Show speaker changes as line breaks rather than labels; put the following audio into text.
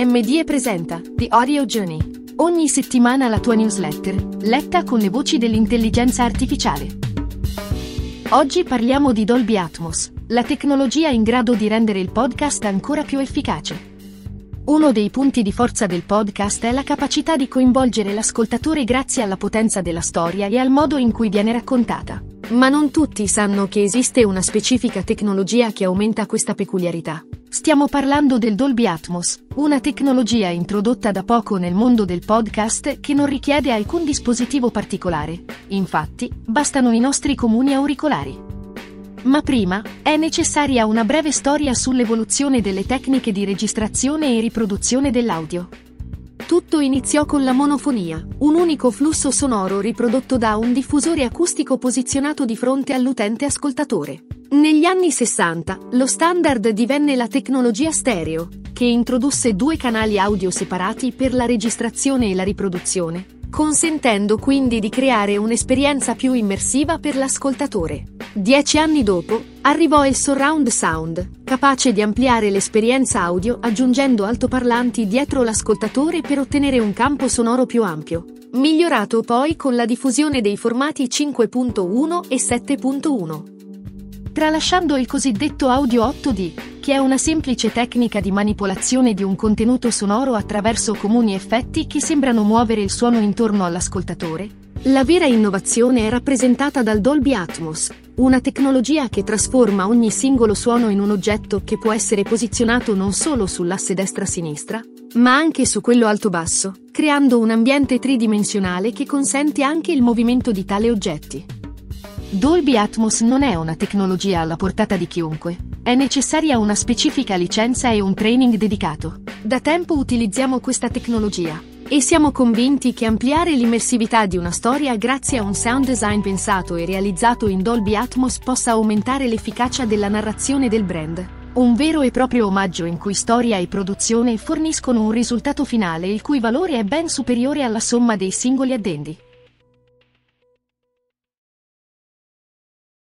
MDE presenta The Audio Journey. Ogni settimana la tua newsletter, letta con le voci dell'intelligenza artificiale. Oggi parliamo di Dolby Atmos, la tecnologia in grado di rendere il podcast ancora più efficace. Uno dei punti di forza del podcast è la capacità di coinvolgere l'ascoltatore grazie alla potenza della storia e al modo in cui viene raccontata. Ma non tutti sanno che esiste una specifica tecnologia che aumenta questa peculiarità. Stiamo parlando del Dolby Atmos, una tecnologia introdotta da poco nel mondo del podcast che non richiede alcun dispositivo particolare. Infatti, bastano i nostri comuni auricolari. Ma prima, è necessaria una breve storia sull'evoluzione delle tecniche di registrazione e riproduzione dell'audio. Tutto iniziò con la monofonia, un unico flusso sonoro riprodotto da un diffusore acustico posizionato di fronte all'utente ascoltatore. Negli anni 60, lo standard divenne la tecnologia stereo, che introdusse due canali audio separati per la registrazione e la riproduzione, consentendo quindi di creare un'esperienza più immersiva per l'ascoltatore. Dieci anni dopo, arrivò il surround sound, capace di ampliare l'esperienza audio aggiungendo altoparlanti dietro l'ascoltatore per ottenere un campo sonoro più ampio, migliorato poi con la diffusione dei formati 5.1 e 7.1 tralasciando il cosiddetto audio 8D, che è una semplice tecnica di manipolazione di un contenuto sonoro attraverso comuni effetti che sembrano muovere il suono intorno all'ascoltatore. La vera innovazione è rappresentata dal Dolby Atmos, una tecnologia che trasforma ogni singolo suono in un oggetto che può essere posizionato non solo sull'asse destra-sinistra, ma anche su quello alto-basso, creando un ambiente tridimensionale che consente anche il movimento di tale oggetti. Dolby Atmos non è una tecnologia alla portata di chiunque. È necessaria una specifica licenza e un training dedicato. Da tempo utilizziamo questa tecnologia e siamo convinti che ampliare l'immersività di una storia grazie a un sound design pensato e realizzato in Dolby Atmos possa aumentare l'efficacia della narrazione del brand. Un vero e proprio omaggio in cui storia e produzione forniscono un risultato finale il cui valore è ben superiore alla somma dei singoli addendi.